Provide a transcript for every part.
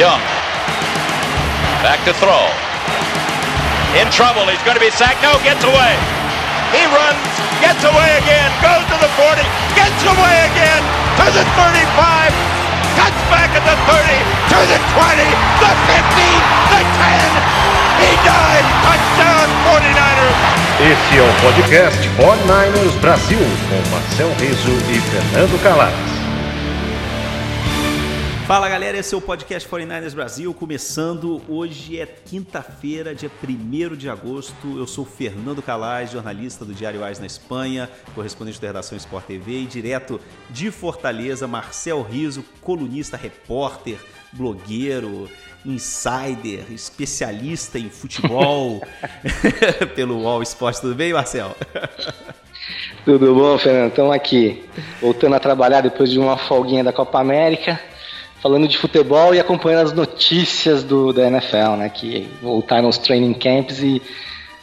Young. Back to throw. In trouble. He's going to be sacked. No, gets away. He runs, gets away again, goes to the 40, gets away again to the 35, cuts back at the 30, to the 20, the 15, the 10. He died. Touchdown 49ers. Esse é o podcast 49ers Brasil, com Marcel Riso e Fernando Calais. Fala galera, esse é o podcast 49ers Brasil, começando. Hoje é quinta-feira, dia 1 de agosto. Eu sou Fernando Calais, jornalista do Diário Ais na Espanha, correspondente da redação Sport TV e direto de Fortaleza, Marcel Riso, colunista, repórter, blogueiro, insider, especialista em futebol pelo All Sport. Tudo bem, Marcel? Tudo bom, Fernando? Estamos aqui, voltando a trabalhar depois de uma folguinha da Copa América falando de futebol e acompanhando as notícias do, da NFL, né? Que voltaram os training camps e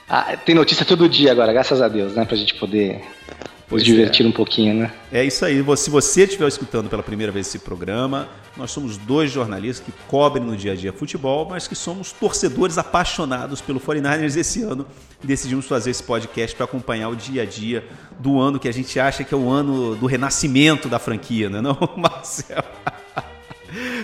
ah, tem notícia todo dia agora, graças a Deus, né? Pra gente poder nos divertir é. um pouquinho, né? É isso aí. Se você estiver escutando pela primeira vez esse programa, nós somos dois jornalistas que cobrem no dia a dia futebol, mas que somos torcedores apaixonados pelo 49ers. Esse ano decidimos fazer esse podcast para acompanhar o dia a dia do ano que a gente acha que é o ano do renascimento da franquia, né? Não, Marcelo?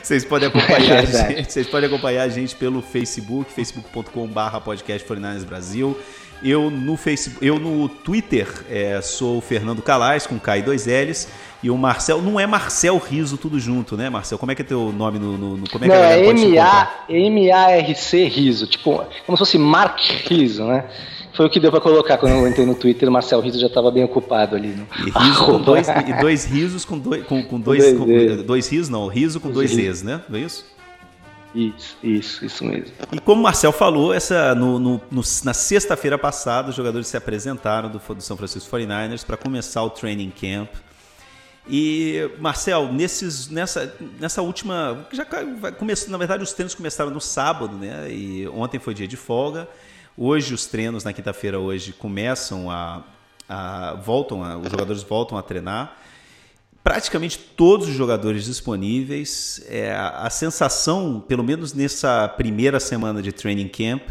Vocês podem acompanhar é a gente, vocês podem acompanhar a gente pelo Facebook, facebook.com/barra podcast 49 Brasil. Eu no Facebook, eu no Twitter é, sou o Fernando Calais com K e dois L's e o Marcel não é Marcel Riso tudo junto, né, Marcel? Como é que é teu nome no, no, no como é que não, é M A M A R C Riso, tipo como se fosse Mark Riso, né? Foi o que deu para colocar quando eu entrei no Twitter. O Marcel Riso já estava bem ocupado ali. No... E, riso com dois, e dois risos com dois, com, com dois, dois, com, dois risos, não, riso com dois, dois Es, né? Não é isso? Isso, isso, isso mesmo. E como o Marcel falou, essa, no, no, no na sexta-feira passada, os jogadores se apresentaram do, do São Francisco 49ers para começar o training camp. E, Marcel, nesses, nessa, nessa última. Já vai começar, na verdade, os treinos começaram no sábado, né? E ontem foi dia de folga. Hoje os treinos na quinta-feira hoje começam a, a voltam, a, os jogadores voltam a treinar. Praticamente todos os jogadores disponíveis. É, a, sensação, pelo menos nessa primeira semana de training camp,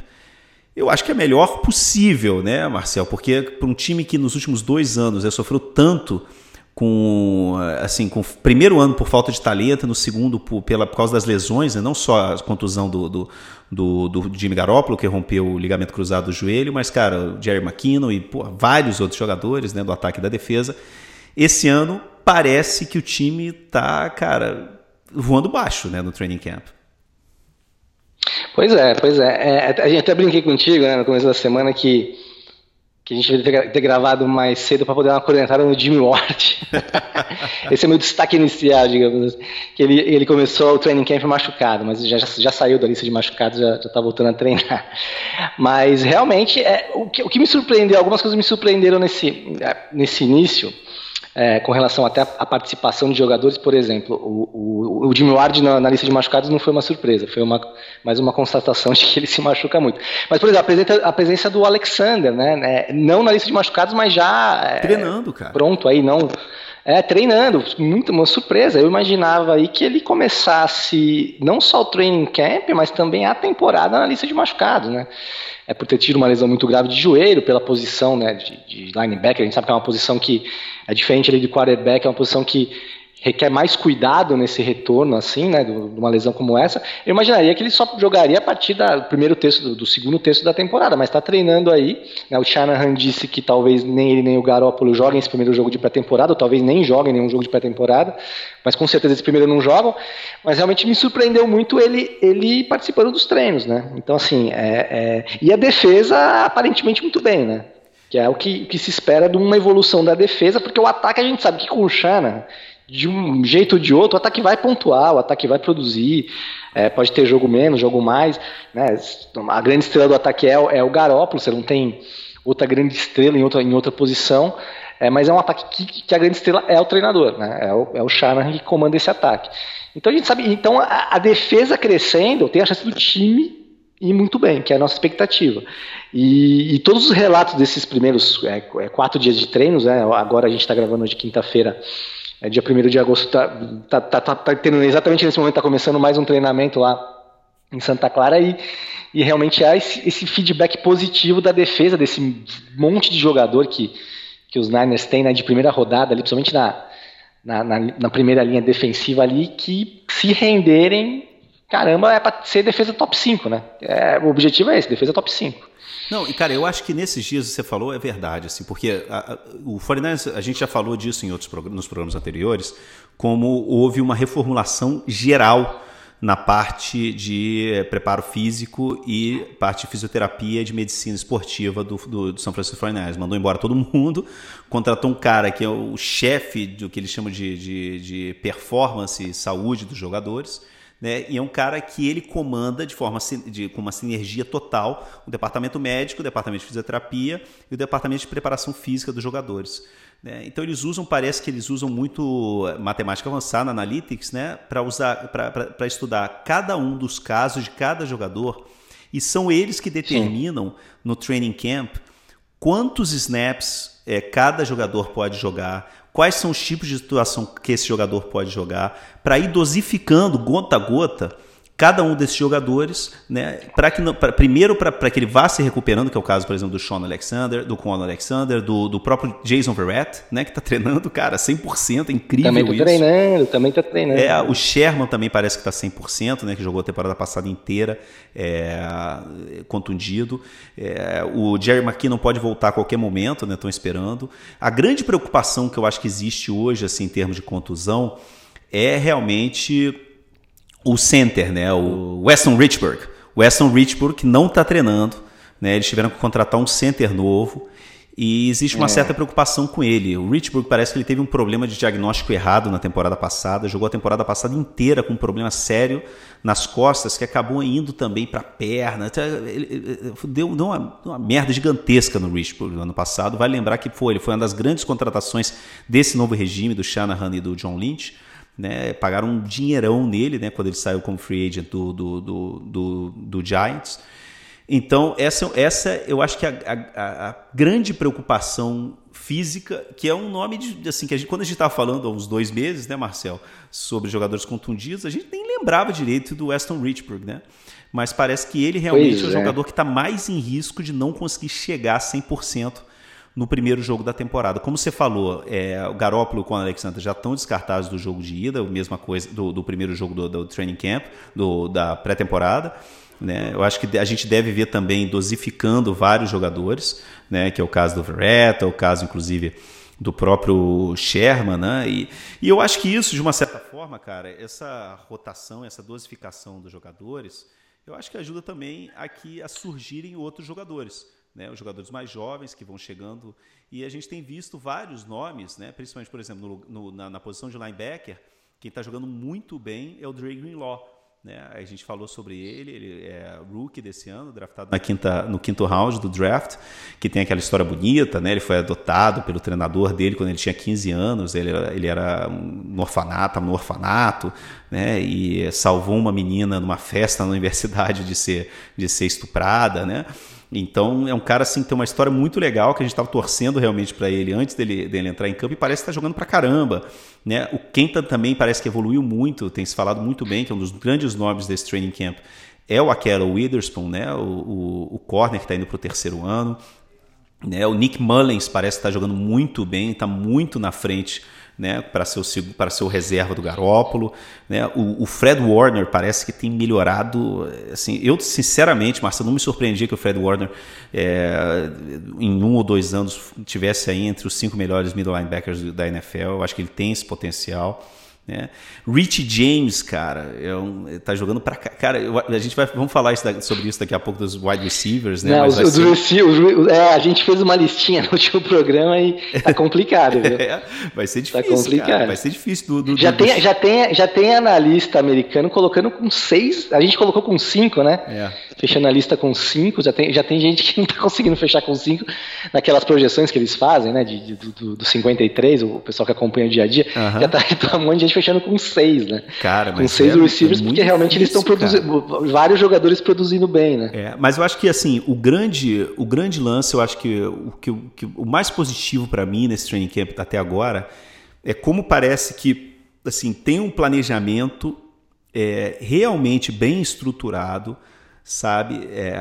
eu acho que é a melhor possível, né, Marcel? Porque para um time que nos últimos dois anos sofreu tanto com assim com o primeiro ano por falta de talento, no segundo por, pela, por causa das lesões, né? não só a contusão do, do, do, do Jimmy Garoppolo, que rompeu o ligamento cruzado do joelho, mas, cara, o Jerry McKinnon e pô, vários outros jogadores né, do ataque e da defesa. Esse ano parece que o time tá, cara, voando baixo né, no training camp. Pois é, pois é. é a gente até brinquei contigo né, no começo da semana que que a gente vai ter gravado mais cedo para poder dar uma coordenada no Jimmy Ward. Esse é meu destaque inicial, digamos assim. Que ele, ele começou o training camp machucado, mas já, já saiu da lista de machucados, já está voltando a treinar. Mas realmente, é, o, que, o que me surpreendeu, algumas coisas me surpreenderam nesse, nesse início é, com relação até à participação de jogadores, por exemplo, o, o, o Jimmy Ward na, na, lista de machucados não foi uma surpresa, foi uma, mais uma constatação de que ele se machuca muito. Mas, por exemplo, a presença, a presença do Alexander, né, né, não na lista de machucados, mas já é, treinando, cara. Pronto aí, não é, treinando, muito uma surpresa. Eu imaginava aí que ele começasse não só o training camp, mas também a temporada na lista de machucados, né? É por ter tido uma lesão muito grave de joelho, pela posição né, de, de linebacker. A gente sabe que é uma posição que é diferente ali de quarterback, é uma posição que requer mais cuidado nesse retorno, assim, né, de uma lesão como essa, eu imaginaria que ele só jogaria a partir do primeiro terço, do, do segundo terço da temporada, mas está treinando aí, né, o Shanahan disse que talvez nem ele nem o Garoppolo joguem esse primeiro jogo de pré-temporada, ou talvez nem joguem nenhum jogo de pré-temporada, mas com certeza esse primeiro não jogam, mas realmente me surpreendeu muito ele, ele participando dos treinos, né, então assim, é, é, e a defesa aparentemente muito bem, né, que é o que, que se espera de uma evolução da defesa, porque o ataque a gente sabe que com o Shanahan de um jeito ou de outro, o ataque vai pontuar, o ataque vai produzir, é, pode ter jogo menos, jogo mais. Né? A grande estrela do ataque é, é o Garópolo, você não tem outra grande estrela em outra, em outra posição, é, mas é um ataque que, que, a grande estrela é o treinador, né? é o, é o Shanahan que comanda esse ataque. Então a gente sabe, então a, a defesa crescendo tem a chance do time ir muito bem, que é a nossa expectativa. E, e todos os relatos desses primeiros é, é quatro dias de treinos, né? agora a gente está gravando hoje quinta-feira, É, dia 1 de agosto tá, tá, tá, tá, tá tendo exatamente nesse momento, tá começando mais um treinamento lá em Santa Clara e, e realmente há esse, esse feedback positivo da defesa desse monte de jogador que, que os Niners têm né, de primeira rodada, ali, principalmente na, na, na, na primeira linha defensiva ali, que se renderem, caramba, é para ser defesa top 5, né? É, o objetivo é esse, defesa top 5. Não, e cara, eu acho que nesses dias você falou é verdade, assim, porque a, a, o 49 a gente já falou disso em outros programas, nos programas anteriores, como houve uma reformulação geral na parte de preparo físico e parte de fisioterapia de medicina esportiva do, do, do São Francisco 49ers. Mandou embora todo mundo, contratou um cara que é o chefe do que eles chamam de, de, de performance e saúde dos jogadores, né? E é um cara que ele comanda de forma de, com uma sinergia total o departamento médico, o departamento de fisioterapia e o departamento de preparação física dos jogadores. Né? Então eles usam, parece que eles usam muito eh, matemática avançada, analytics, né? para usar, para estudar cada um dos casos de cada jogador e são eles que determinam Sim. no training camp quantos snaps é, cada jogador pode jogar, quais são os tipos de situação que esse jogador pode jogar, para ir dosificando gota a gota cada um desses jogadores, né, para que pra, primeiro para que ele vá se recuperando, que é o caso, por exemplo, do Sean Alexander, do Conor Alexander, do, do próprio Jason Verrett, né, que está treinando, cara, 100%, é incrível também tá isso. treinando, também está treinando. É, o Sherman também parece que está 100%, né, que jogou a temporada passada inteira é, contundido. É, o Jerry McKinnon pode voltar a qualquer momento, né, estão esperando. A grande preocupação que eu acho que existe hoje, assim, em termos de contusão, é realmente o center, né, o Weston Richburg. Weston Richburg não está treinando, né, eles tiveram que contratar um center novo e existe uma é. certa preocupação com ele. O Richburg parece que ele teve um problema de diagnóstico errado na temporada passada, jogou a temporada passada inteira com um problema sério nas costas que acabou indo também para a perna. Então, deu, deu uma, uma, merda gigantesca no Richburg no ano passado. Vai lembrar que foi, ele foi uma das grandes contratações desse novo regime do Shanahan e do John Lynch né, pagaram um dinheirão nele, né, quando ele saiu como free agent do, do, do, do, do Giants. Então, essa, essa eu acho que é a, a, a, grande preocupação física, que é um nome de, assim, que a gente, quando a gente estava falando há uns dois meses, né, Marcel, sobre jogadores contundidos, a gente nem lembrava direito do Weston Richburg, né? Mas parece que ele realmente pois é o jogador que está mais em risco de não conseguir chegar a 100% no primeiro jogo da temporada. Como você falou, é, o Garópolo com o Alexander já estão descartados do jogo de ida, a mesma coisa do, do primeiro jogo do, do, training camp, do, da pré-temporada. Né? Eu acho que a gente deve ver também dosificando vários jogadores, né? que é o caso do Verretta, o caso, inclusive, do próprio Sherman, né? E, e eu acho que isso, de uma certa forma, cara, essa rotação, essa dosificação dos jogadores, eu acho que ajuda também aqui a surgirem outros jogadores né, os jogadores mais jovens que vão chegando. E a gente tem visto vários nomes, né, principalmente, por exemplo, no, no, na, na, posição de linebacker, quem está jogando muito bem é o Dre Greenlaw. Né? A gente falou sobre ele, ele é rookie desse ano, draftado na quinta, no quinto round do draft, que tem aquela história bonita, né? Ele foi adotado pelo treinador dele quando ele tinha 15 anos, ele, ele era um orfanato, no orfanato, né? E salvou uma menina numa festa na universidade de ser, de ser estuprada, né? Então é um cara assim que tem uma história muito legal que a gente estava torcendo realmente para ele antes dele, dele entrar em campo e parece que está jogando para caramba. Né? O Kenta também parece que evoluiu muito, tem se falado muito bem, que é um dos grandes nomes desse training camp. É o Aquela Witherspoon, né? o, o, o corner que está indo para o terceiro ano. Né? O Nick Mullins parece estar tá jogando muito bem, está muito na frente né, para ser o, para ser o reserva do Garópolo. Né? O, o, Fred Warner parece que tem melhorado. Assim, eu, sinceramente, Marcelo, não me surpreendia que o Fred Warner, é, em um ou dois anos, tivesse aí entre os cinco melhores middle linebackers da NFL. Eu acho que ele tem esse potencial. Né? Rich James, cara, é um, tá jogando para cara. Eu, a gente vai vamos falar isso da, sobre isso daqui a pouco dos wide receivers, né? Não, os, ser... os, é, a gente fez uma listinha no último programa e tá complicado, viu? é, vai ser tá difícil, tá complicado. Cara, vai ser difícil. Do, do, já do, tem, já tem, já tem analista americano colocando com seis. A gente colocou com cinco, né? É. Fechando a lista com cinco. Já tem, já tem gente que não tá conseguindo fechar com cinco naquelas projeções que eles fazem, né? De, de do, do 53, o pessoal que acompanha o dia a dia. Uh -huh. Já tá, tá um monte de gente fechando com seis, né? Cara, com seis é, receivers, é porque realmente eles estão produzindo vários jogadores produzindo bem, né? É, mas eu acho que assim, o grande, o grande lance, eu acho que o, que, que, o mais positivo para mim nesse training camp até agora é como parece que assim tem um planejamento é, realmente bem estruturado, sabe, é,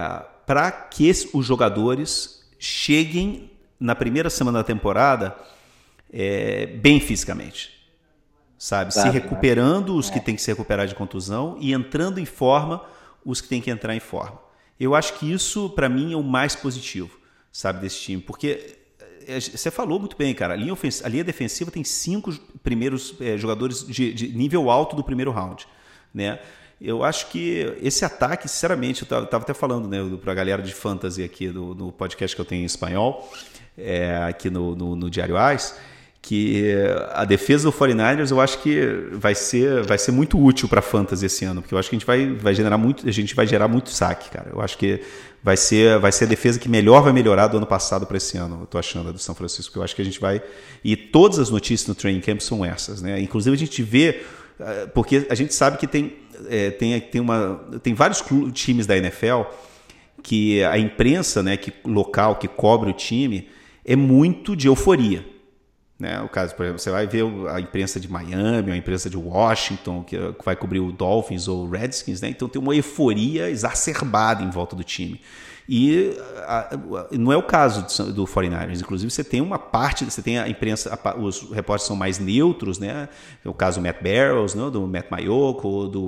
para que os jogadores cheguem na primeira semana da temporada é, bem fisicamente, sabe, se recuperando os que é. têm que se recuperar de contusão e entrando em forma os que têm que entrar em forma. Eu acho que isso para mim é o mais positivo, sabe, desse time, porque é, você falou muito bem, cara. A linha, ofensiva, a linha defensiva tem cinco primeiros é, jogadores de, de, nível alto do primeiro round, né? Eu acho que esse ataque, sinceramente, eu estava até falando né, para a galera de fantasy aqui do, no podcast que eu tenho em espanhol, é, aqui no, no, no Diário Ais, que a defesa do 49ers eu acho que vai ser, vai ser muito útil para fantasy esse ano, porque eu acho que a gente vai, vai generar muito, a gente vai gerar muito saque, cara. Eu acho que vai ser, vai ser a defesa que melhor vai melhorar do ano passado para esse ano, eu tô achando, do São Francisco. Eu acho que a gente vai. E todas as notícias no training camp são essas, né? Inclusive a gente vê, eh, porque a gente sabe que tem, é, tem, tem, uma, tem vários times da NFL que a imprensa né, que, local que cobre o time é muito de euforia. Né? O caso, por exemplo, você vai ver a imprensa de Miami, a imprensa de Washington, que vai cobrir o Dolphins ou o Redskins, né? então tem uma euforia exacerbada em volta do time. E a, a, não é o caso do, do 49ers. Inclusive, você tem uma parte, você tem a imprensa, a, os repórteres são mais neutros, né? O caso do Matt Barrows, né? do Matt Mayoko, do,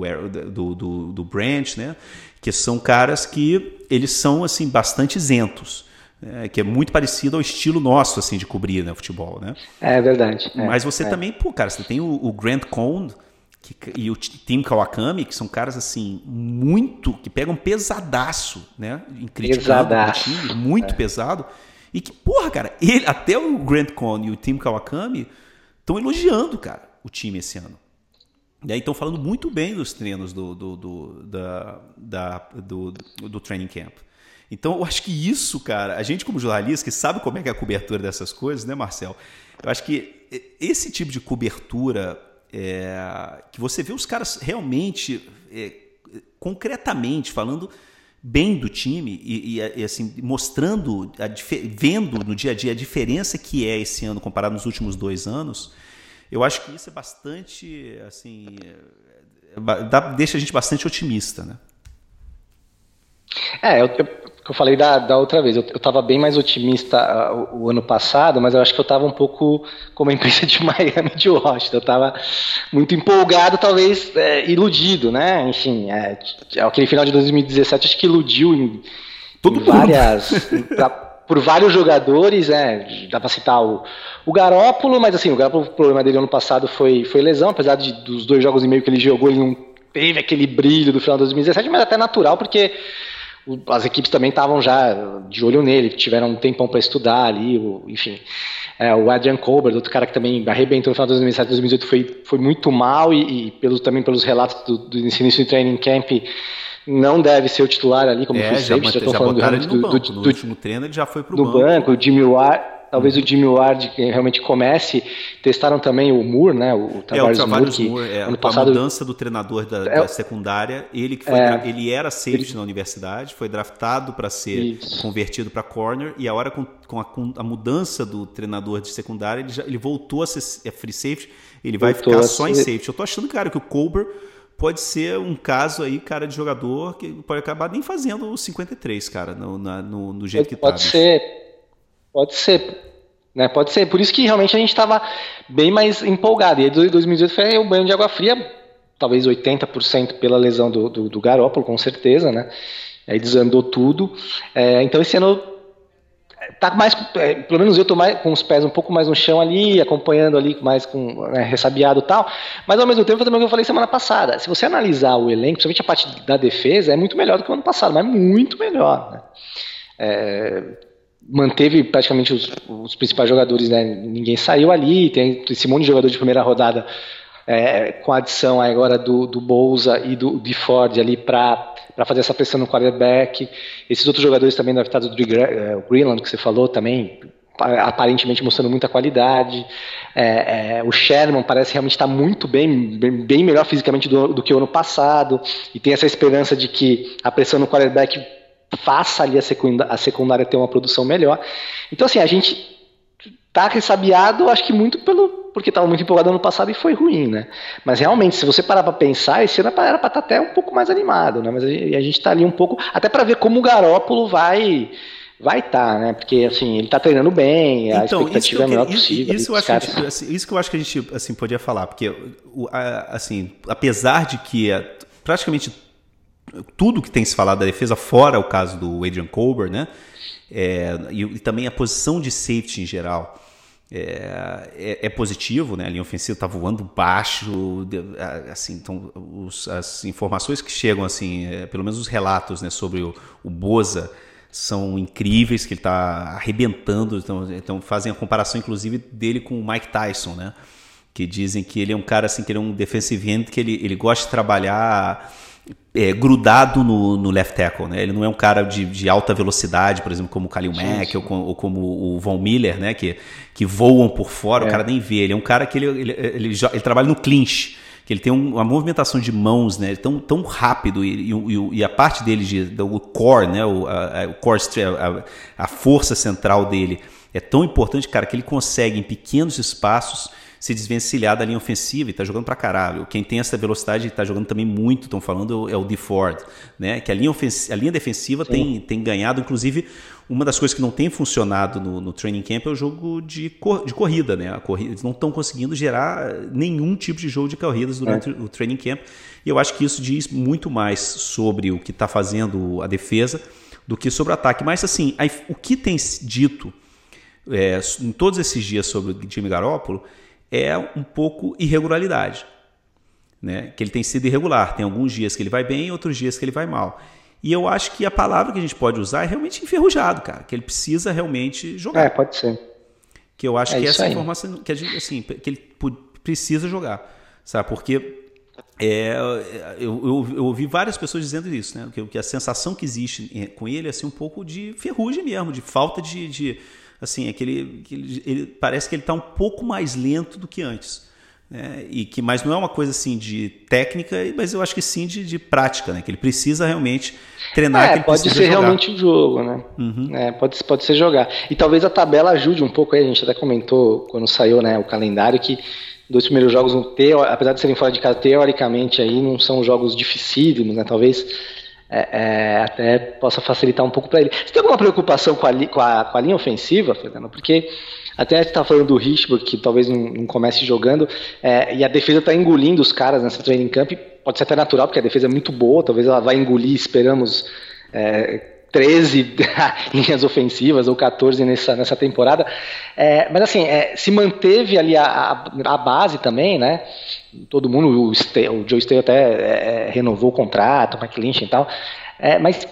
do, do, do Branch, né? Que são caras que eles são assim bastante isentos é, que é muito parecido ao estilo nosso, assim, de cobrir né, futebol, né? É verdade. É, Mas você é. também, pô, cara, você tem o, o Grant Cohn que, e o Tim Kawakami, que são caras, assim, muito, que pegam pesadaço, né? Em criticando o time, muito é. pesado. E que, porra, cara, ele, até o Grant Cohn e o Tim Kawakami estão elogiando, cara, o time esse ano. E aí estão falando muito bem dos treinos do, do, do, da, da, do, do training camp. Então, eu acho que isso, cara, a gente como jornalista que sabe como é que é a cobertura dessas coisas, né, Marcel? Eu acho que esse tipo de cobertura é, que você vê os caras realmente, é, concretamente falando bem do time e, e, e assim mostrando, a, vendo no dia a dia a diferença que é esse ano comparado nos últimos dois anos, eu acho que isso é bastante, assim, é, dá, deixa a gente bastante otimista, né? É, eu, que eu falei da, da outra vez, eu estava bem mais otimista uh, o, o, ano passado, mas eu acho que eu estava um pouco como a imprensa de Miami de Washington. Eu estava muito empolgado, talvez é, iludido, né? Enfim, é, aquele final de 2017 acho que iludiu em, em várias. pra, por vários jogadores, é, dá para citar o, o Garópolo, mas assim, o Garópolo, o problema dele ano passado foi, foi lesão, apesar de, dos dois jogos e meio que ele jogou, ele não teve aquele brilho do final de 2017, mas até natural, porque as equipes também estavam já de olho nele, tiveram um tempão para estudar ali, o, enfim. É, o Adrian Colbert, outro cara que também arrebentou no final de 2007 2018, foi, foi muito mal e, e pelo, também pelos relatos do, do início do training camp, não deve ser o titular ali, como é, free safety, já, já, já falando do, do, banco. do, no último treino ele já foi pro banco. banco. O Jimmy Ward, Talvez o Jimmy Ward realmente comece. Testaram também o Moore, né? O Tavares, é, o Tavares Moore, Moore é, ano passado, a mudança do treinador da, é, da secundária. Ele que foi, é, ele era safety ele, na universidade, foi draftado para ser isso. convertido para corner e a hora com, com, a, com, a, mudança do treinador de secundária, ele, já, ele voltou a ser é free safety. Ele vai ficar só em safety. Eu tô achando, cara, que o Colbert pode ser um caso aí, cara, de jogador que pode acabar nem fazendo o 53, cara, no, na, no, no jeito que pode tá. Pode ser. Pode ser. Né? Pode ser. Por isso que realmente a gente estava bem mais empolgado. E 2018 foi o banho de água fria, talvez 80% pela lesão do, do, do Garópolo, com certeza, né? Aí desandou tudo. É, então esse ano tá mais, é, pelo menos eu estou com os pés um pouco mais no chão ali, acompanhando ali mais com né, ressabiado e tal, mas ao mesmo tempo também o que eu falei semana passada, se você analisar o elenco, principalmente a parte da defesa, é muito melhor do que o ano passado, mas muito melhor, né? É, manteve praticamente os, os, principais jogadores, né? Ninguém saiu ali, tem esse monte de jogador de primeira rodada é, com a adição agora do, do Bolsa e do de Ford ali para fazer essa pressão no quarterback. Esses outros jogadores também draftados do é, Greenland, que você falou também, aparentemente mostrando muita qualidade. É, é, o Sherman parece realmente estar muito bem, bem, bem melhor fisicamente do, do, que o ano passado, e tem essa esperança de que a pressão no quarterback faça ali a secundária, a secundária ter uma produção melhor. Então, assim, a gente tá ressabiado, acho que muito pelo, porque estava muito empolgado ano passado e foi ruim, né? Mas realmente, se você parar para pensar, esse ano era para estar tá até um pouco mais animado, né? Mas a gente está ali um pouco, até para ver como o Garópolo vai vai estar, tá, né? Porque assim, ele está treinando bem, a então, expectativa é a melhor possível. Isso, eu acho gente, assim, isso que eu acho que a gente assim, podia falar, porque assim, apesar de que é praticamente tudo que tem se falado da defesa, fora o caso do Adrian Colbert, né? É, e, e, também a posição de safety em geral. É, é, é positivo, né? A linha ofensiva está voando baixo, assim, então os, as informações que chegam, assim, é, pelo menos os relatos, né, sobre o, o Boza são incríveis, que ele está arrebentando, então, então fazem a comparação, inclusive, dele com o Mike Tyson, né? Que dizem que ele é um cara assim, que ele é um defensive end, que ele, ele gosta de trabalhar é, grudado no, no, left tackle, né? Ele não é um cara de, de alta velocidade, por exemplo, como o Khalil Mack ou, ou, como o Von Miller, né? Que, que voam por fora, é. o cara nem vê. Ele é um cara que ele, ele, ele, ele trabalha no clinch, que ele tem uma movimentação de mãos, né? Tão, tão rápido e, e, e a parte dele, de, o core, né? O, a, o core, a, a força central dele é tão importante, cara, que ele consegue em pequenos espaços se desvencilhar da linha ofensiva e tá jogando pra caralho. Quem tem essa velocidade tá jogando também muito, estão falando, é o De Ford, né? Que a linha, a linha defensiva tem, tem ganhado, inclusive, uma das coisas que não tem funcionado no, no training camp é o jogo de, cor, de corrida, né? A corrida, eles não estão conseguindo gerar nenhum tipo de jogo de corridas durante é. o training camp. E eu acho que isso diz muito mais sobre o que está fazendo a defesa do que sobre o ataque. Mas assim, o que tem dito é, em todos esses dias sobre o Jimmy Garoppolo é um pouco irregularidade. Né? Que ele tem sido irregular. Tem alguns dias que ele vai bem, outros dias que ele vai mal. E eu acho que a palavra que a gente pode usar é realmente enferrujado, cara. Que ele precisa realmente jogar. É, pode ser. Que eu acho é que essa aí. informação que a gente, assim, que ele precisa jogar, sabe? Porque é, eu, eu, eu, ouvi várias pessoas dizendo isso, né? Que, que, a sensação que existe com ele é assim, um pouco de ferrugem mesmo, de falta de, de assim, é que ele, que ele, ele parece que ele está um pouco mais lento do que antes. Né? E que, mas não é uma coisa assim de técnica, mas eu acho que sim de, de prática, né? Que ele precisa realmente treinar. É, pode ser jogar. realmente o jogo, né? Uhum. É, pode, pode ser jogar. E talvez a tabela ajude um pouco aí, a gente até comentou quando saiu né, o calendário que dois primeiros jogos, apesar de serem fora de casa, teoricamente aí não são jogos dificílimos, né? Talvez é, é, até possa facilitar um pouco para ele. Você tem alguma preocupação com a, com a, com a linha ofensiva, Fernando? Porque até você está falando do Richburg, que talvez não, não comece jogando, é, e a defesa está engolindo os caras nessa training camp. Pode ser até natural, porque a defesa é muito boa, talvez ela vai engolir, esperamos. É, 13 linhas ofensivas ou 14 nessa, nessa temporada. É, mas assim, é, se manteve ali a, a, a, base também, né? Todo mundo, o, Ste, o Joe Staley até é, renovou o contrato, o Mike Lynch e tal. É, mas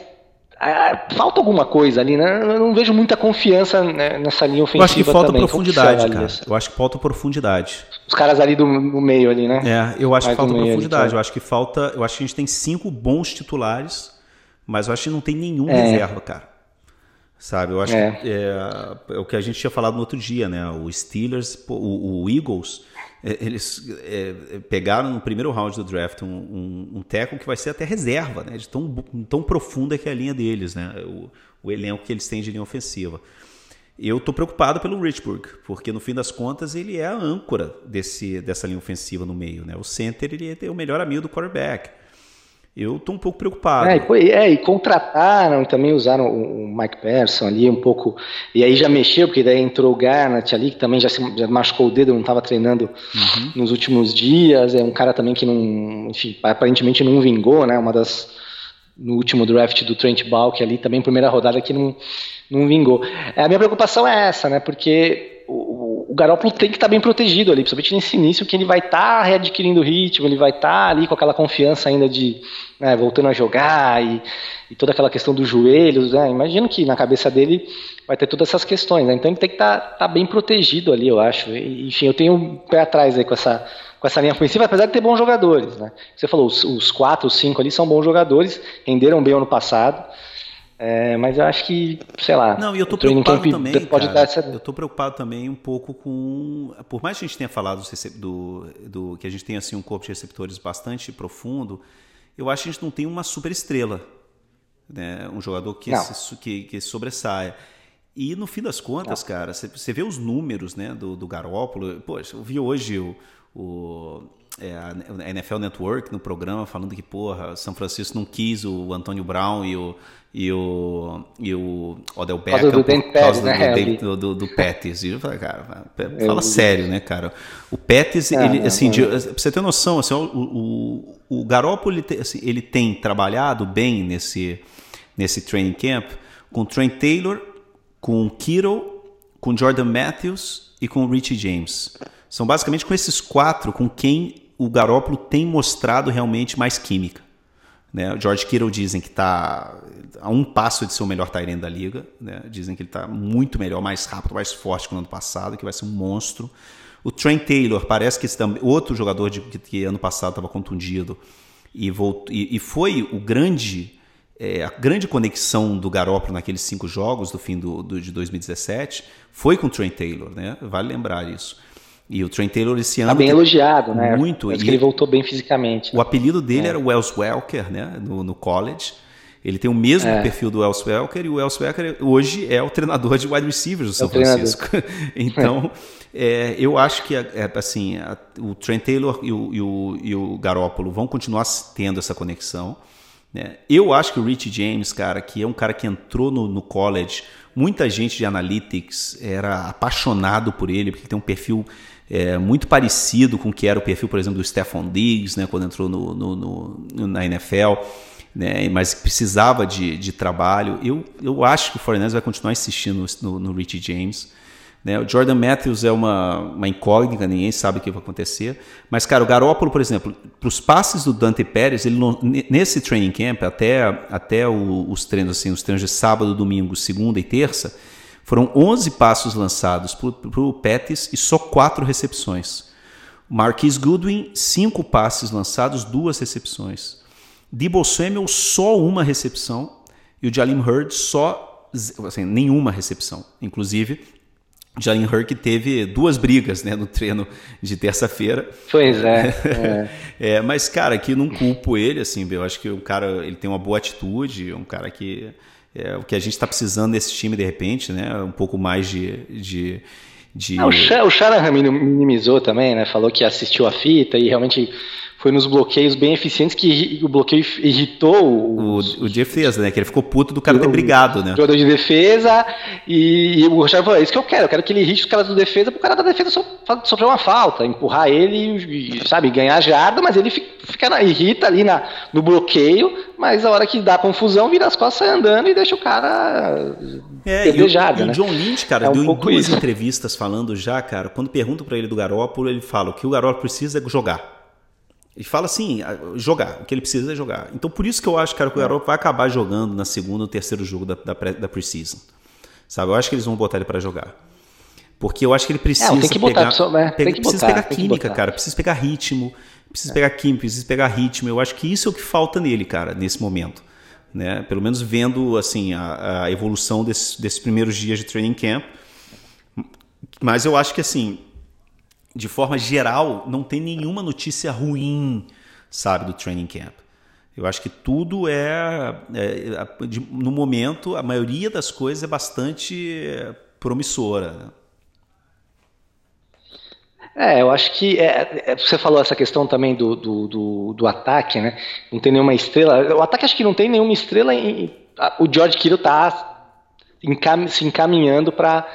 é, falta alguma coisa ali, né? Eu não vejo muita confiança né, nessa linha ofensiva. Eu acho que falta também. profundidade, cara. Eu acho que falta profundidade. Os caras ali do, do meio ali, né? É, eu acho Mais que falta profundidade. Ali, eu acho que falta. Eu acho que a gente tem cinco bons titulares mas eu acho que não tem nenhum é. reserva, cara. Sabe? Eu acho é. que é, é, o que a gente tinha falado no outro dia, né? O Steelers, o, o Eagles, é, eles é, pegaram no primeiro round do draft um, um, um teco que vai ser até reserva, né? De tão, tão profunda que é a linha deles, né? O, o elenco que eles têm de linha ofensiva. Eu estou preocupado pelo Richburg, porque no fim das contas ele é a âncora desse, dessa linha ofensiva no meio, né? O center ele é o melhor amigo do quarterback. Eu estou um pouco preocupado. É, e, é, e contrataram, também usaram o, Mike Persson ali um pouco, e aí já mexeu, porque daí entrou o Garnett ali, que também já, se, já machucou o dedo, não estava treinando uhum. nos últimos dias, é um cara também que não, enfim, aparentemente não vingou, né, uma das, no último draft do Trent Balk ali, também primeira rodada que não, não vingou. É, a minha preocupação é essa, né, porque o, Garoppolo tem que estar tá bem protegido ali, principalmente nesse início, que ele vai estar tá readquirindo o ritmo, ele vai estar tá ali com aquela confiança ainda de né, voltando a jogar e, e, toda aquela questão dos joelhos. Né, imagino que na cabeça dele vai ter todas essas questões. Né, então ele tem que estar tá, tá bem protegido ali, eu acho. E, enfim, eu tenho um pé atrás aí com essa, com essa linha ofensiva, apesar de ter bons jogadores. Né. Você falou, os, os quatro, os cinco ali são bons jogadores, renderam bem ano passado. É, mas eu acho que, sei lá. Não, e eu tô preocupado também. Pode cara, dar essa... Eu tô preocupado também um pouco com. Por mais que a gente tenha falado do, do, que a gente tem assim um corpo de receptores bastante profundo, eu acho que a gente não tem uma super estrela. Né? Um jogador que, se, que, que sobressaia. E no fim das contas, cara, você vê os números né, do, do Garópolo. Poxa, eu vi hoje o, o é, a NFL Network no programa falando que, porra, São Francisco não quis o Antônio Brown e o, e o, e o Odell Beckham do por causa do, né, do, do, do Pettis. E eu falei, cara, fala sério, né, cara? O Pettis, ele, não, assim, não. de- pra você ter noção, assim, o, o, o Garoppolo, ele, tem- assim, ele tem trabalhado bem nesse, nesse training camp com o Trent Taylor, com o Kittle, com o Jordan Matthews e com o Richie James. São basicamente com esses quatro com quem o Garoppolo tem mostrado realmente mais química. Né? O George Kittle dizem que está a um passo de ser o melhor Tyrene da liga. Né? Dizem que ele está muito melhor, mais rápido, mais forte que no ano passado, que vai ser um monstro. O Trent Taylor parece que esse outro jogador de, que, que ano passado estava contundido e, voltou, e, e foi o grande é, a grande conexão do Garoppolo naqueles cinco jogos do fim do, do- de 2017 foi com o Trent Taylor, né? Vale lembrar isso. E o Trent Taylor esse ano Tá bem elogiado, né? Muito. E que ele voltou bem fisicamente. o apelido dele É. era Wells Welker, né? No, no college. Ele tem o mesmo É. perfil do Wells Welker e o Wells Welker hoje é o treinador de wide receivers do São o treinador. Francisco. então, é, eu acho que é, assim, a- o Trent Taylor e o, e, o, e o Garoppolo vão continuar tendo essa conexão. né? Eu acho que o Rich James, cara, que é um cara que entrou no, no college, muita gente de analytics era apaixonado por ele, porque ele tem um perfil é, muito parecido com o que era o perfil, por exemplo, do Stephon Diggs, né, quando entrou no, no- no- na NFL, né, mas precisava de, de trabalho. Eu, eu acho que o 49 vai continuar insistindo no, no Rich James. né? O Jordan Matthews é uma, uma incógnita, ninguém sabe o que vai acontecer. Mas, cara, o Garópolo, por exemplo, para os passes do Dante Pérez, ele nesse training camp, até, até o- os treinos, assim, os treinos de sábado, domingo, segunda e terça, foram 11 passos lançados para o Pettis e só quatro recepções. Marquis Goodwin, cinco passes lançados, duas recepções. Debo Samuel, só uma recepção. E o Jalim Hurd, só assim, nenhuma recepção. Inclusive, Jalen Hurd teve duas brigas né, no treino de terça-feira. Pois é. é. É, mas, cara, que não culpo ele, assim, eu acho que o cara ele tem uma boa atitude, é um cara que é o que a gente está precisando nesse time, de repente, né? Um pouco mais de. de, de... Ah, o, Shanahan minimizou também, né? Falou que assistiu a fita e realmente foi nos bloqueios bem eficientes que o bloqueio irritou o, os, o defesa, né? Que ele ficou puto do cara ter brigado, né? jogador de defesa e, e o Shanahan falou, é isso que eu quero, eu quero que ele irrite os caras do defesa pro cara da defesa so, sofrer uma falta, empurrar ele e, sabe, ganhar jarda, mas ele fi- fica na, irrita ali na, no bloqueio, mas a hora que dá confusão, vira as costas sai andando e deixa o cara É, perder e o, jarda, e o né? John Lynch, cara, É um deu em duas isso. entrevistas falando já, cara, quando perguntam pra ele do Garópolo, ele fala o que o Garópolo precisa é jogar. Ele fala assim, jogar, o que ele precisa é jogar. Então por isso que eu acho, cara, que o Garópolo vai acabar jogando na segunda ou terceiro jogo da, da, pré- da preseason. Sabe, eu acho que eles vão botar ele pra jogar. Porque eu acho que ele precisa É, tem que botar, pegar, pessoal, né? Tem que precisa botar, pegar química, botar. cara, precisa pegar ritmo, precisa pegar química, precisa pegar ritmo. Eu acho que isso é o que falta nele, cara, nesse momento. Né? Pelo menos vendo assim a, a evolução desses, desses primeiros dias de training camp. Mas eu acho que assim, de forma geral, não tem nenhuma notícia ruim, sabe, do training camp. Eu acho que tudo é, é, de- no momento, a maioria das coisas é bastante é, promissora. né? É, eu acho que é, é, você falou essa questão também do, do, do, do ataque, né? Não tem nenhuma estrela. O ataque acho que não tem nenhuma estrela. Em, o George Kittle tá encam- se encaminhando para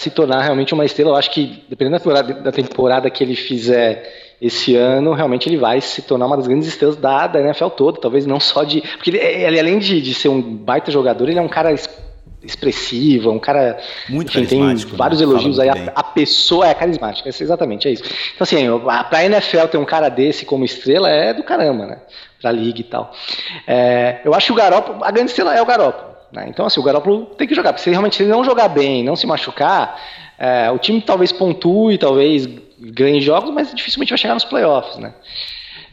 se tornar realmente uma estrela. Eu acho que dependendo da temporada, da temporada que ele fizer esse ano, realmente ele vai se tornar uma das grandes estrelas da, da NFL toda. Talvez não só de, porque ele, ele, além de, de ser um baita jogador, ele é um cara es- expressivo, um cara Muito enfim, tem né? vários Fala elogios aí. A, a pessoa é carismática, é exatamente, é isso. Então, assim, a- pra NFL ter um cara desse como estrela é do caramba, né? Pra liga e tal. É, eu acho que o Garoppolo, a grande estrela é o Garoppolo. Né? Então, assim, o Garoppolo tem que jogar, porque se ele realmente ele não jogar bem, não se machucar, é, o time talvez pontue, talvez ganhe jogos, mas dificilmente vai chegar nos playoffs, né?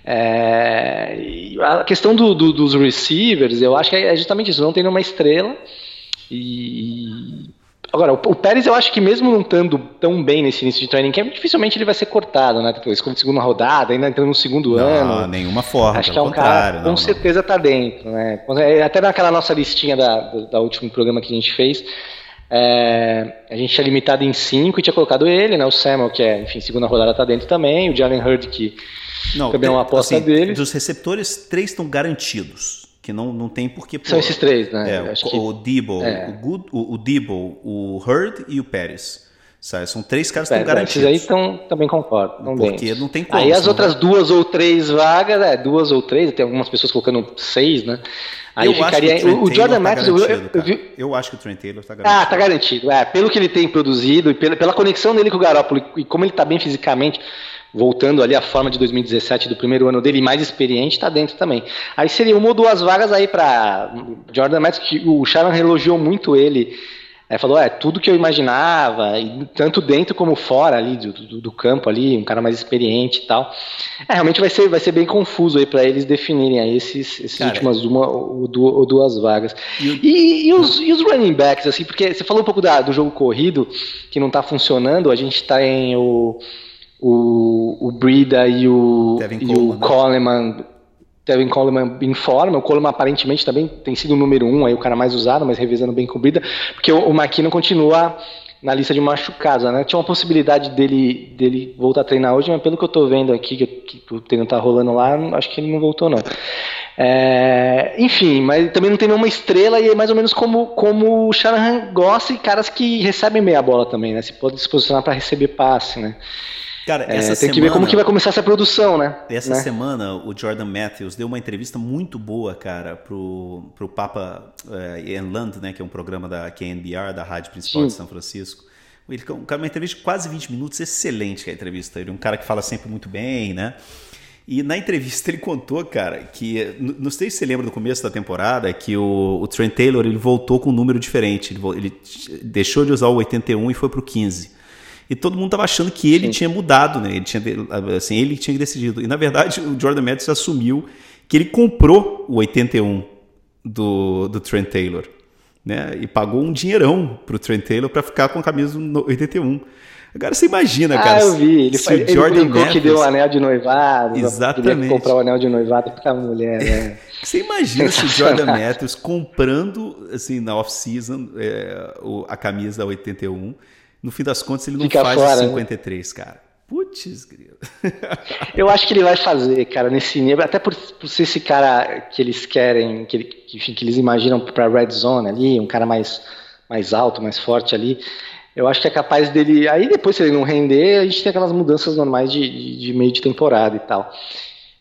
É, a questão do- do- dos receivers, eu acho que é justamente isso, não tem nenhuma estrela. E agora, o, Pérez, eu acho que mesmo não estando tão bem nesse início de training camp, dificilmente ele vai ser cortado, né? Depois, como segunda rodada, ainda entrando no segundo Não, ano. nenhuma forma, Acho que é um cara com não, não. certeza tá dentro, né? Até naquela nossa listinha da, do, da último programa que a gente fez, É, a gente tinha limitado em cinco e tinha colocado ele, né? O Samuel, que é, enfim, segunda rodada tá dentro também, o Jalen Hurd, que não, também é uma aposta assim, deles. Dos receptores, três estão garantidos. Que não, não tem porquê. Pô, São esses três, né? É, o, que... o Debo, é. o, Good, o, o Debo, o Hurd e o Pérez. Sabe? São três caras que estão garantidos. Esses aí tão, também concordo. Não Porque não tem como. Aí as outras vai... duas ou três vagas, é, duas ou três, tem algumas pessoas colocando seis, né? Aí eu ficaria. Acho que o, o Jordan tá Max. Eu, eu, eu, acho que o Trent Taylor está garantido. Ah, tá garantido. É, pelo que ele tem produzido e pela, pela conexão dele com o Garoppolo e como ele está bem fisicamente, voltando ali à forma de 2017 do primeiro ano dele, mais experiente, está dentro também. Aí seria uma ou duas vagas aí para Jordan Max, que o Sharon elogiou muito ele Aí falou, é, tudo que eu imaginava, e tanto dentro como fora ali do, do, do, campo ali, um cara mais experiente e tal. É, realmente vai ser, vai ser bem confuso aí para eles definirem aí esses, esses cara, últimas uma ou, duas vagas. E, e, e, os, e, os, running backs, assim, porque você falou um pouco da, do jogo corrido, que não tá funcionando, a gente tá em o, o, o Brida e o, e Coleman, o Coleman né? Tevin Coleman em forma, o Coleman aparentemente também tem sido o número um, aí o cara mais usado, mas revezando bem com Brida, porque o, o McKinnon continua na lista de machucados, né? Tinha uma possibilidade dele, dele voltar a treinar hoje, mas pelo que eu tô vendo aqui, que, que o treino tá rolando lá, acho que ele não voltou não. É, enfim, mas também não tem nenhuma estrela e é mais ou menos como, como o Shanahan gosta e caras que recebem meia bola também, né? Se pode se posicionar para receber passe, né? Cara, é, essa tem semana, que ver como que vai começar essa produção, né? Essa né? semana o Jordan Matthews deu uma entrevista muito boa, cara, pro, pro Papa é, né, que é um programa da KNBR, da rádio principal Sim. de São Francisco. Ele, um, uma entrevista de quase 20 minutos, excelente que a entrevista. Ele é um cara que fala sempre muito bem, né? E na entrevista ele contou, cara, que não sei se você lembra do começo da temporada que o, o Trent Taylor ele voltou com um número diferente. Ele, ele deixou de usar o 81 e foi pro 15. E todo mundo estava achando que ele Sim. tinha mudado, né? Ele tinha, assim, ele tinha decidido. E na verdade o Jordan Matthews assumiu que ele comprou o 81 do, do Trent Taylor, né? E pagou um dinheirão pro Trent Taylor para ficar com a camisa do 81. Agora você imagina, ah, cara. Ah, eu vi. Ele, se ele Jordan Matthews... que deu o anel de noivado. Exatamente. comprar o anel de noivado para a mulher, né? Você imagina se o Jordan Matthews comprando, assim, na off-season, é, a camisa da 81 no fim das contas, ele não Fica faz fora, 53, né? cara. Putz, grilo. Eu acho que ele vai fazer, cara, nesse nível, até por, por ser esse cara que eles querem, que, ele, que, que eles imaginam para red zone ali, um cara mais, mais alto, mais forte ali. Eu acho que é capaz dele. Aí depois, se ele não render, a gente tem aquelas mudanças normais de, de, de meio de temporada e tal.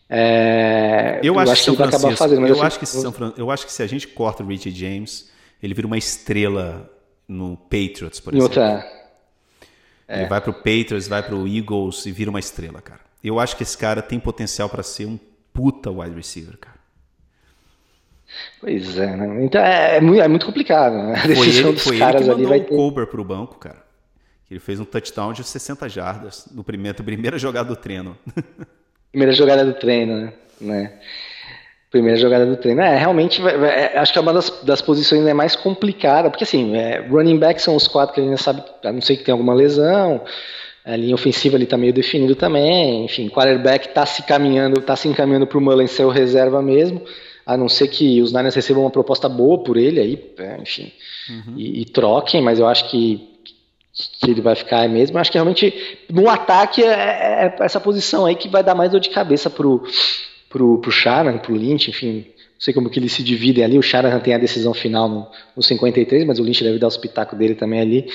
É, eu, eu, acho, acho que, ele vai acabar fazendo. eu, assim, acho que São Fran... eu acho que se a gente corta o Richie James, ele vira uma estrela no Patriots, por exemplo. Outra, é. Ele vai pro Patriots, vai pro Eagles e vira uma estrela, cara. Eu acho que esse cara tem potencial para ser um puta wide receiver, cara. Pois é, né? Então é, é, muito, é muito complicado, né? A foi ele, dos foi caras ele que mandou ali vai o Colbert pro banco, cara. Ele fez um touchdown de 60 jardas no primeiro, primeira jogada do treino. Primeira jogada do treino, né? Primeira jogada do treino. É, realmente, é, acho que é uma das, das posições é mais complicada, porque assim, é, running back são os quatro que a gente sabe, a não ser que tenha alguma lesão, a linha ofensiva ali tá meio definido também, enfim, quarterback tá se caminhando, tá se encaminhando pro Mullen ser o reserva mesmo, a não ser que os Niners recebam uma proposta boa por ele aí, é, enfim, uhum. e, e, troquem, mas eu acho que, que ele vai ficar mesmo. Eu acho que realmente no ataque é, é, é essa posição aí que vai dar mais dor de cabeça pro pro, pro pro Lynch, enfim, não sei como que eles se dividem ali, o Shanahan tem a decisão final no, no 53, mas o Lynch deve dar o espetáculo dele também ali,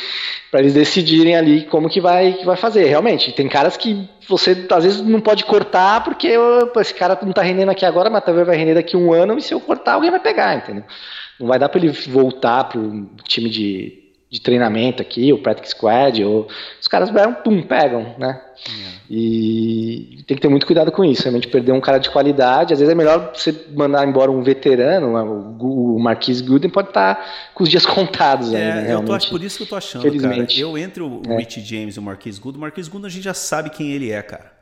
para eles decidirem ali como que vai, que vai fazer, realmente, tem caras que você às vezes não pode cortar, porque esse cara não tá rendendo aqui agora, mas talvez vai render daqui um ano, e se eu cortar, alguém vai pegar, entendeu? Não vai dar para ele voltar pro time de de treinamento aqui, o practice squad, ou os caras vão, pum, pegam, né? Yeah. E tem que ter muito cuidado com isso, realmente perder um cara de qualidade, às vezes é melhor você mandar embora um veterano, né? o Marquis Gooden pode estar tá com os dias contados é, ainda, realmente. Eu tô, por isso que eu tô achando, cara, eu entre o é. Rich James e o Marquis Gooden, o Marquis Gooden a gente já sabe quem ele é, cara.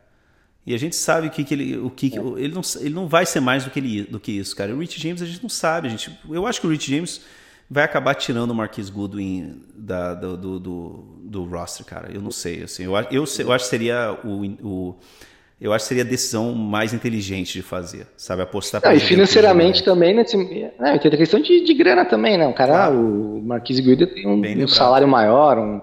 E a gente sabe o que, que ele. O que, é. ele, não, ele não vai ser mais do que, ele, do que isso, cara. O Rich James a gente não sabe. A gente, eu acho que o Rich James vai acabar tirando o Marquis Goodwin da, do, do, do, do, roster, cara. Eu não sei. Assim, eu, eu, eu acho que seria o, o eu acho que seria a decisão mais inteligente de fazer, sabe? Apostar não, E financeiramente também, né? Não, tem a questão de, de grana também, né? O cara, claro. o Marquise Guida tem um, um salário maior, um,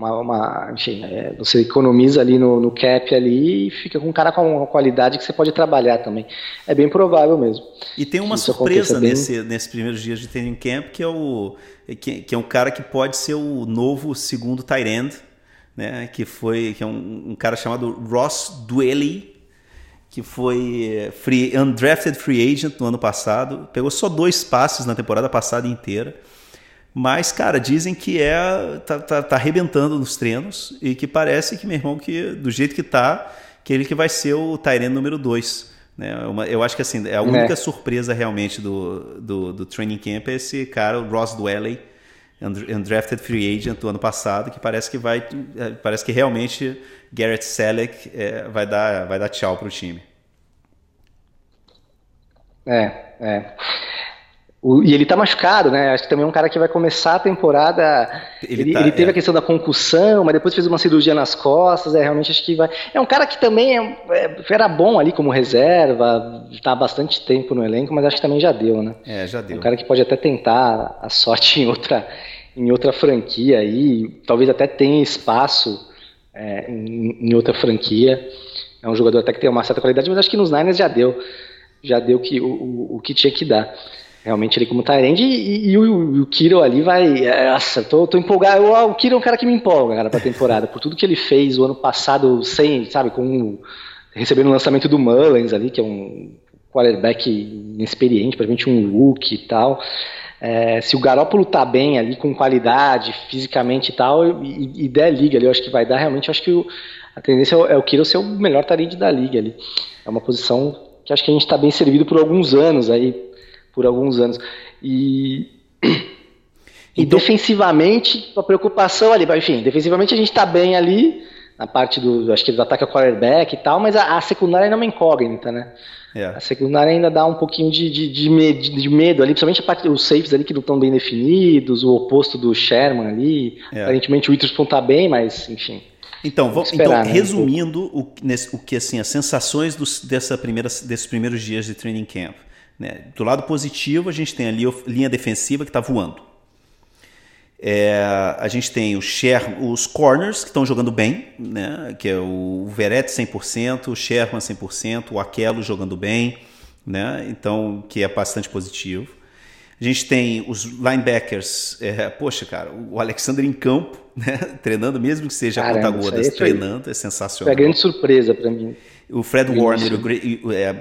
uma, uma, enfim, é, você economiza ali no, no, cap ali e fica com um cara com uma qualidade que você pode trabalhar também. É bem provável mesmo. E tem uma surpresa bem... nesse, nesses primeiros dias de training camp que é o que, que, é um cara que pode ser o novo segundo tight end né, que foi que é um, um cara chamado Ross Dwelly, que foi eh, free, undrafted free agent no ano passado, pegou só dois passes na temporada passada inteira. Mas, cara, dizem que é tá, tá, tá arrebentando nos treinos e que parece que, meu irmão, que do jeito que tá, que ele que vai ser o Tyrene número 2. Né? Uma, eu acho que assim, é a única é. surpresa realmente do, do, do, training camp é esse cara, o Ross Dwelly, undrafted free agent do ano passado, que parece que vai, é, parece que realmente Garrett Selleck é, vai dar, vai dar tchau para o time. É, é. O, e ele tá machucado, né? Acho que também é um cara que vai começar a temporada. Ele, ele, tá, ele teve é. a questão da concussão, mas depois fez uma cirurgia nas costas. É realmente acho que vai. É um cara que também é, é, era bom ali como reserva, tá há bastante tempo no elenco, mas acho que também já deu, né? É, já deu. É um cara que pode até tentar a sorte em outra, em outra franquia aí, talvez até tenha espaço é, em, em outra franquia. É um jogador até que tem uma certa qualidade, mas acho que nos Niners já deu. Já deu que, o, o, o que tinha que dar. Realmente ele como Tyrande e, e, e, o, o Kiro ali vai. É, nossa, tô, tô empolgado. O, o Kiro é um cara que me empolga, cara, pra temporada. por tudo que ele fez o ano passado, sem, sabe, com. Recebendo o lançamento do Mullins ali, que é um quarterback inexperiente, praticamente um look e tal. É, se o Garópolo tá bem ali, com qualidade, fisicamente e tal, e, e der liga ali, eu acho que vai dar realmente. Eu acho que o, a tendência é o Kiro ser o melhor Tyrande da liga ali. É uma posição que acho que a gente está bem servido por alguns anos aí por alguns anos. E, e então, defensivamente, a preocupação ali, enfim, defensivamente a gente está bem ali, na parte do, acho que do ataque ao quarterback e tal, mas a, a secundária ainda é uma incógnita, né? É. A secundária ainda dá um pouquinho de, de, de, medo, de medo ali, principalmente a parte dos safes ali que não estão bem definidos, o oposto do Sherman ali. É. Aparentemente o Witherspoon tá bem, mas enfim. Então, vamos, então né, resumindo o, o que assim as sensações dos, dessa primeira, desses primeiros dias de training camp. Né? Do lado positivo, a gente tem ali a linha defensiva que está voando. É, a gente tem o Sher, os corners que estão jogando bem, né? que é o Verette 100%, o Sherman 100%, o Aquelo jogando bem, né? então que é bastante positivo. A gente tem os linebackers, é, poxa, cara, o Alexander em campo, né? treinando, mesmo que seja a conta godas, treinando, é sensacional. Foi a grande surpresa para mim. O Fred Warner é,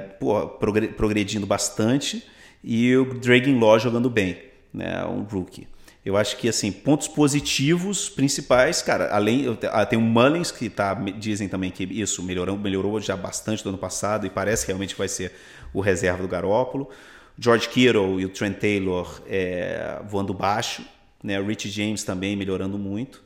progredindo bastante e o Dragon Law jogando bem, né? Um rookie. Eu acho que assim pontos positivos principais, cara. Além ah, tem o Mullins que tá, dizem também que isso melhorou, melhorou já bastante do ano passado e parece que realmente vai ser o reserva do Garópolo. George Kittle e o Trent Taylor é, voando baixo, né? Rich James também melhorando muito.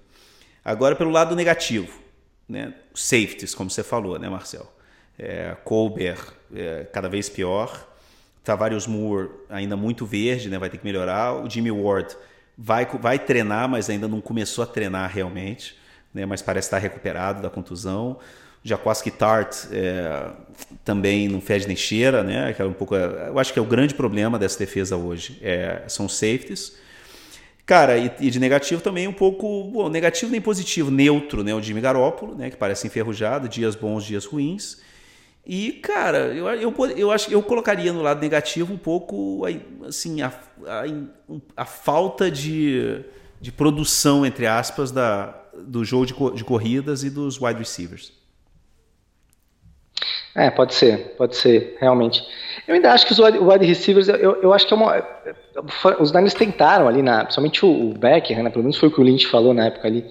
Agora pelo lado negativo, né? Safeties, como você falou, né, Marcel? é, Colbert é, cada vez pior, Tavares Moore ainda muito verde, né, vai ter que melhorar, o Jimmy Ward vai, vai treinar, mas ainda não começou a treinar realmente, né, mas parece estar recuperado da contusão. Jaquaski Tart é, também não fede nem cheira, né? Que é um pouco, eu acho que é o grande problema dessa defesa hoje. É, são safeties. Cara, e, e, de negativo também um pouco, bom, negativo nem positivo, neutro, né? O Jimmy Garoppolo, né? Que parece enferrujado, dias bons, dias ruins. E, cara, eu, eu, eu acho eu colocaria no lado negativo um pouco assim, a, a, a falta de, de produção, entre aspas, da, do jogo de, de corridas e dos wide receivers. É, pode ser, pode ser, realmente. Eu ainda acho que os wide receivers, eu, eu acho que é uma. Os Niners tentaram ali, na, principalmente o, o Becker, né, pelo menos foi o que o Lynch falou na época ali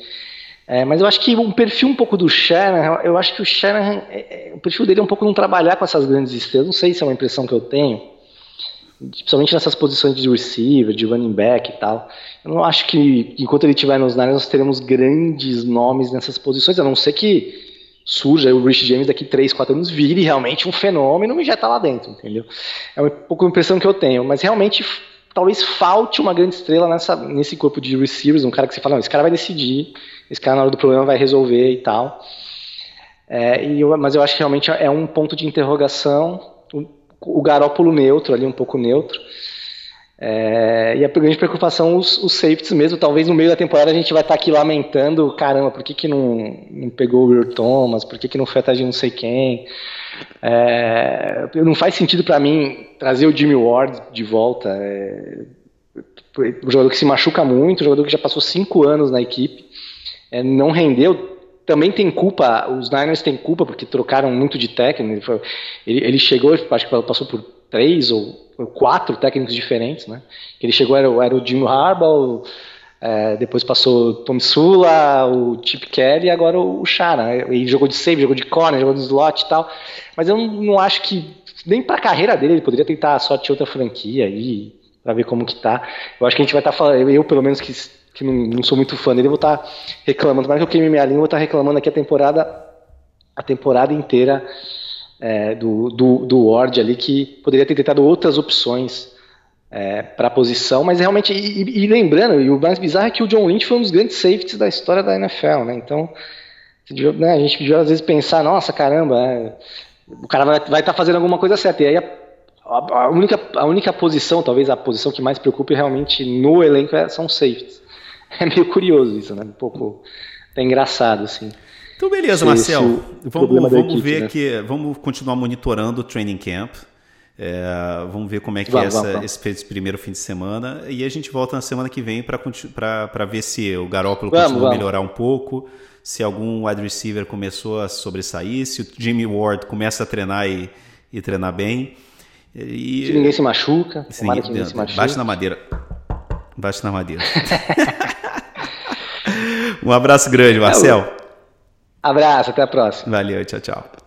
é, mas eu acho que um perfil um pouco do Shanahan, eu acho que o Shanahan, é, é, o perfil dele é um pouco não trabalhar com essas grandes estrelas, não sei se é uma impressão que eu tenho, principalmente nessas posições de receiver, de running back e tal. Eu não acho que enquanto ele estiver nos Niners nós teremos grandes nomes nessas posições, a não ser que surja o Rich James daqui 3, 4 anos, vire realmente um fenômeno e já está lá dentro, entendeu? É um pouco a impressão que eu tenho, mas realmente talvez falte uma grande estrela nessa, nesse corpo de receivers, um cara que você fala, não, esse cara vai decidir, esse cara na hora do problema vai resolver e tal. É, e eu, mas eu acho que realmente é um ponto de interrogação. O, o Garópolo neutro ali, um pouco neutro. É, e a grande preocupação os, os safeties mesmo. Talvez no meio da temporada a gente vai estar tá aqui lamentando, caramba, por que, que não, não pegou o Will Thomas, por que, que não foi atrás de não sei quem. É, não faz sentido para mim trazer o Jimmy Ward de volta. É, um jogador que se machuca muito, um jogador que já passou cinco anos na equipe, é, não rendeu. Também tem culpa, os Niners têm culpa porque trocaram muito de técnico. Ele, ele chegou, acho que passou por três ou quatro técnicos diferentes, né? Ele chegou era, era o Jim Harbaugh, é, depois passou o Tom Sula, o Chip Kelly e agora o, Shara. Né? Ele jogou de save, jogou de corner, jogou de slot e tal. Mas eu não, acho que nem para a carreira dele ele poderia tentar sorte em outra franquia aí para ver como que tá. Eu acho que a gente vai estar tá falando, eu pelo menos que, que não, não, sou muito fã dele, vou estar tá reclamando, mas que eu queime minha língua, vou estar tá reclamando aqui a temporada a temporada inteira é, do, do, do Ward ali, que poderia ter tentado outras opções é, para a posição, mas realmente, e, e, lembrando, e o mais bizarro é que o John Lynch foi um dos grandes safeties da história da NFL, né? Então, né, a gente podia às vezes pensar, nossa, caramba, é, o cara vai estar tá fazendo alguma coisa certa. E aí a, a, única, a única posição, talvez a posição que mais preocupe realmente no elenco é, são safeties. É meio curioso isso, né? Um pouco é engraçado, assim. Então, beleza, Marcel. Vamos, vamos equipe, ver né? que. Vamos continuar monitorando o training camp. É, vamos ver como é que vamos, é essa, vamos, esse primeiro fim de semana. E a gente volta na semana que vem para ver se o Garópolo continua a melhorar um pouco, se algum wide receiver começou a sobressair, se o Jimmy Ward começa a treinar e, e treinar bem. E, se ninguém se machuca, se ninguém, ninguém se machuca. Bate na madeira. Bate na madeira. um abraço grande, Marcel. Abraço, até a próxima. Valeu, tchau, tchau.